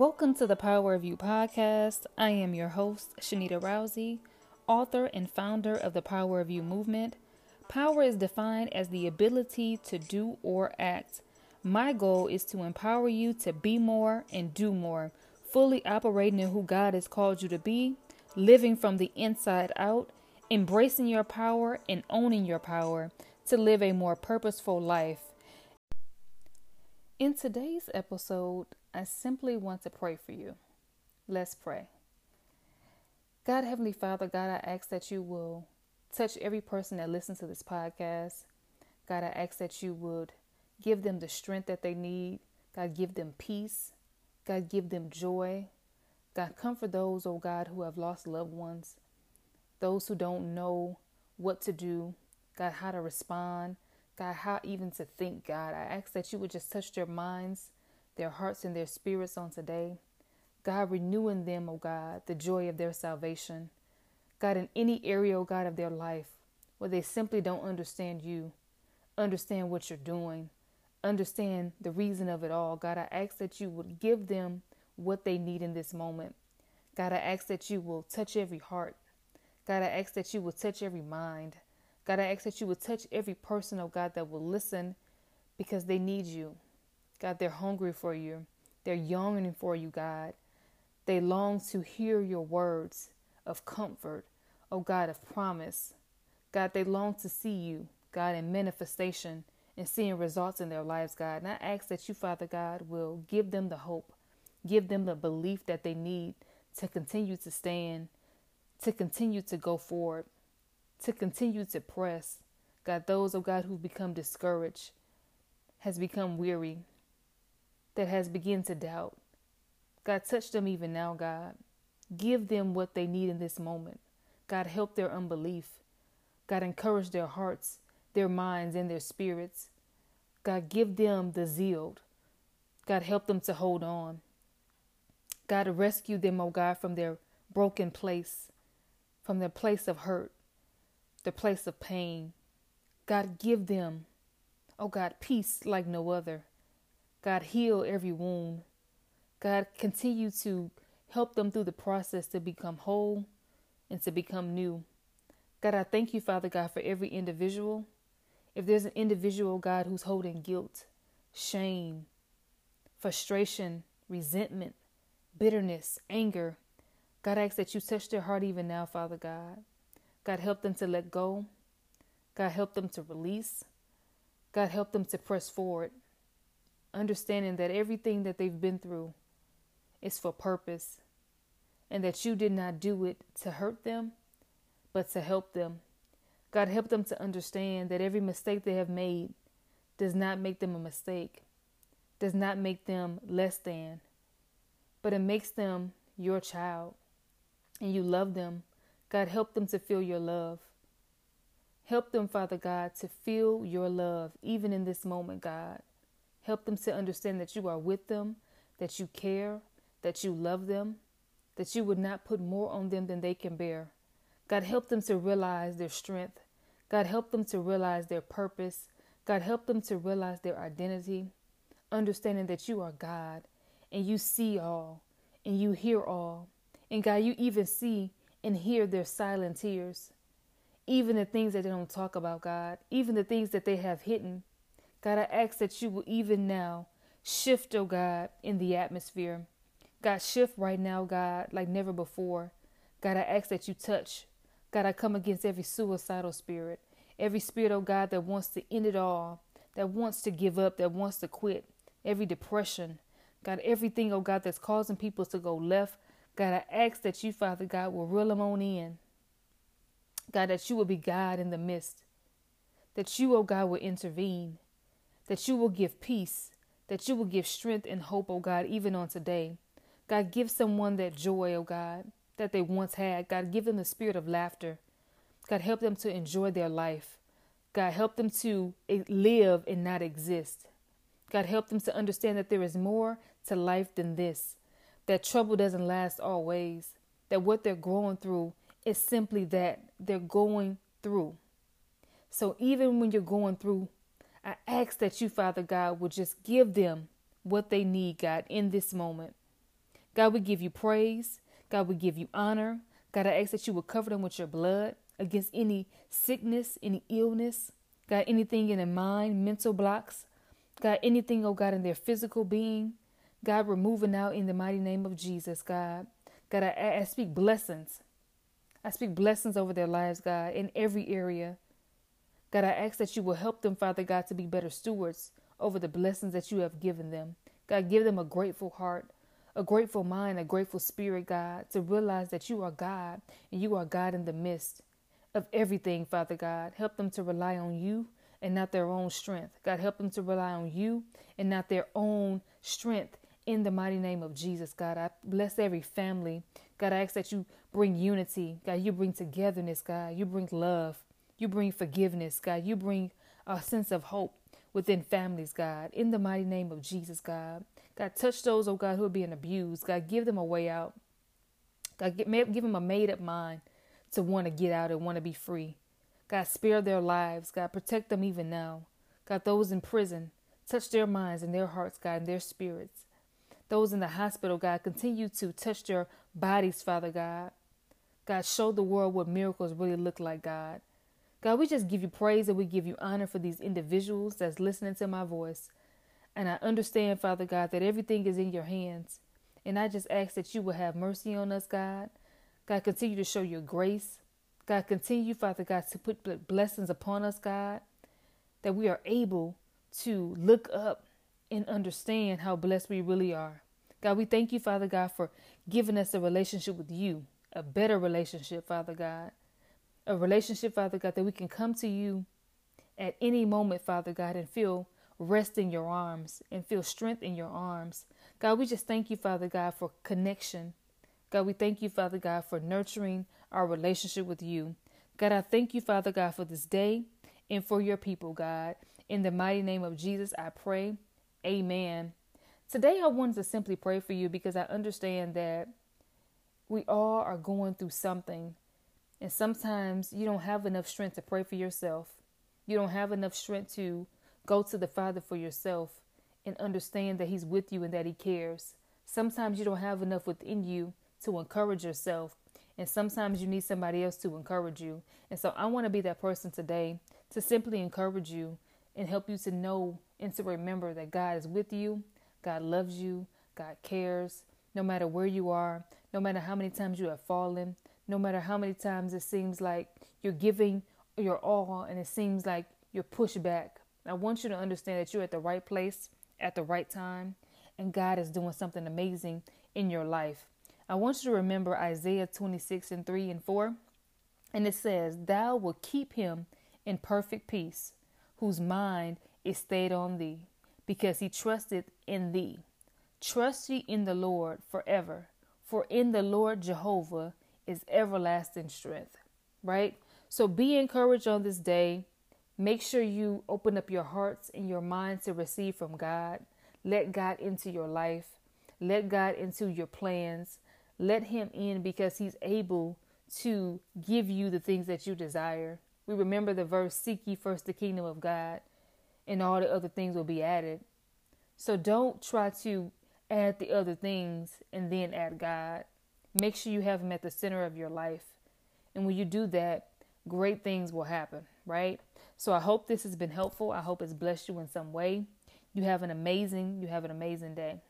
Welcome to the Power of You podcast. I am your host, Shanita Rousey, author and founder of the Power of You movement. Power is defined as the ability to do or act. My goal is to empower you to be more and do more, fully operating in who God has called you to be, living from the inside out, embracing your power and owning your power to live a more purposeful life. In today's episode, I simply want to pray for you. Let's pray. God, Heavenly Father, God, I ask that you will touch every person that listens to this podcast. God, I ask that you would give them the strength that they need. God, give them peace. God, give them joy. God, comfort those, oh God, who have lost loved ones, those who don't know what to do, God, how to respond, God, how even to think, God. I ask that you would just touch their minds their hearts and their spirits on today. God, renewing them, O oh God, the joy of their salvation. God, in any area, O oh God, of their life where they simply don't understand you, understand what you're doing, understand the reason of it all. God, I ask that you would give them what they need in this moment. God, I ask that you will touch every heart. God, I ask that you will touch every mind. God, I ask that you will touch every person, oh God, that will listen because they need you. God, they're hungry for you. They're yearning for you, God. They long to hear your words of comfort, oh God, of promise. God, they long to see you, God, in manifestation and seeing results in their lives, God. And I ask that you, Father God, will give them the hope, give them the belief that they need to continue to stand, to continue to go forward, to continue to press. God, those, oh God, who've become discouraged, has become weary, that has begun to doubt. God, touch them even now, God. Give them what they need in this moment. God, help their unbelief. God, encourage their hearts, their minds, and their spirits. God, give them the zeal. God, help them to hold on. God, rescue them, oh God, from their broken place, from their place of hurt, the place of pain. God, give them, oh God, peace like no other. God, heal every wound. God, continue to help them through the process to become whole and to become new. God, I thank you, Father God, for every individual. If there's an individual, God, who's holding guilt, shame, frustration, resentment, bitterness, anger, God, I ask that you touch their heart even now, Father God. God, help them to let go. God, help them to release. God, help them to press forward understanding that everything that they've been through is for purpose and that you did not do it to hurt them, but to help them. God, help them to understand that every mistake they have made does not make them a mistake, does not make them less than, but it makes them your child and you love them. God, help them to feel your love. Help them, Father God, to feel your love even in this moment, God. Help them to understand that you are with them, that you care, that you love them, that you would not put more on them than they can bear. God, help them to realize their strength. God, help them to realize their purpose. God, help them to realize their identity, understanding that you are God and you see all and you hear all. And God, you even see and hear their silent tears, even the things that they don't talk about, God, even the things that they have hidden. God, I ask that you will even now shift, oh God, in the atmosphere. God, shift right now, God, like never before. God, I ask that you touch. God, I come against every suicidal spirit, every spirit, oh God, that wants to end it all, that wants to give up, that wants to quit, every depression. God, everything, oh God, that's causing people to go left. God, I ask that you, Father God, will reel them on in. God, that you will be God in the midst, that you, oh God, will intervene that you will give peace, that you will give strength and hope, oh God, even on today. God, give someone that joy, oh God, that they once had. God, give them the spirit of laughter. God, help them to enjoy their life. God, help them to live and not exist. God, help them to understand that there is more to life than this, that trouble doesn't last always, that what they're going through is simply that they're going through. So even when you're going through I ask that you, Father God, would just give them what they need, God, in this moment. God, we give you praise. God, we give you honor. God, I ask that you would cover them with your blood against any sickness, any illness. God, anything in their mind, mental blocks. God, anything, oh God, in their physical being. God, removing out in the mighty name of Jesus, God. God, I, I speak blessings. I speak blessings over their lives, God, in every area. God, I ask that you will help them, Father God, to be better stewards over the blessings that you have given them. God, give them a grateful heart, a grateful mind, a grateful spirit, God, to realize that you are God and you are God in the midst of everything, Father God. Help them to rely on you and not their own strength. God, help them to rely on you and not their own strength. In the mighty name of Jesus, God, I bless every family. God, I ask that you bring unity. God, you bring togetherness, God. You bring love. You bring forgiveness, God. You bring a sense of hope within families, God. In the mighty name of Jesus, God. God, touch those, oh God, who are being abused. God, give them a way out. God, give them a made up mind to want to get out and want to be free. God, spare their lives. God, protect them even now. God, those in prison, touch their minds and their hearts, God, and their spirits. Those in the hospital, God, continue to touch their bodies, Father God. God, show the world what miracles really look like, God. God, we just give you praise and we give you honor for these individuals that's listening to my voice. And I understand, Father God, that everything is in your hands. And I just ask that you will have mercy on us, God. God, continue to show your grace. God, continue, Father God, to put blessings upon us, God, that we are able to look up and understand how blessed we really are. God, we thank you, Father God, for giving us a relationship with you, a better relationship, Father God a relationship, Father God, that we can come to you at any moment, Father God, and feel rest in your arms and feel strength in your arms. God, we just thank you, Father God, for connection. God, we thank you, Father God, for nurturing our relationship with you. God, I thank you, Father God, for this day and for your people, God. In the mighty name of Jesus, I pray. Amen. Today, I wanted to simply pray for you because I understand that we all are going through something and sometimes you don't have enough strength to pray for yourself. You don't have enough strength to go to the Father for yourself and understand that He's with you and that He cares. Sometimes you don't have enough within you to encourage yourself. And sometimes you need somebody else to encourage you. And so I want to be that person today to simply encourage you and help you to know and to remember that God is with you, God loves you, God cares, no matter where you are, no matter how many times you have fallen, no matter how many times it seems like you're giving your all and it seems like you're pushed back. I want you to understand that you're at the right place at the right time and God is doing something amazing in your life. I want you to remember Isaiah 26 and 3 and 4. And it says, Thou will keep him in perfect peace, whose mind is stayed on thee, because he trusted in thee. Trust ye in the Lord forever, for in the Lord Jehovah is everlasting strength, right? So be encouraged on this day. Make sure you open up your hearts and your minds to receive from God. Let God into your life. Let God into your plans. Let Him in because He's able to give you the things that you desire. We remember the verse Seek ye first the kingdom of God, and all the other things will be added. So don't try to add the other things and then add God. Make sure you have Him at the center of your life. And when you do that, great things will happen, right? So I hope this has been helpful. I hope it's blessed you in some way. You have an amazing, you have an amazing day.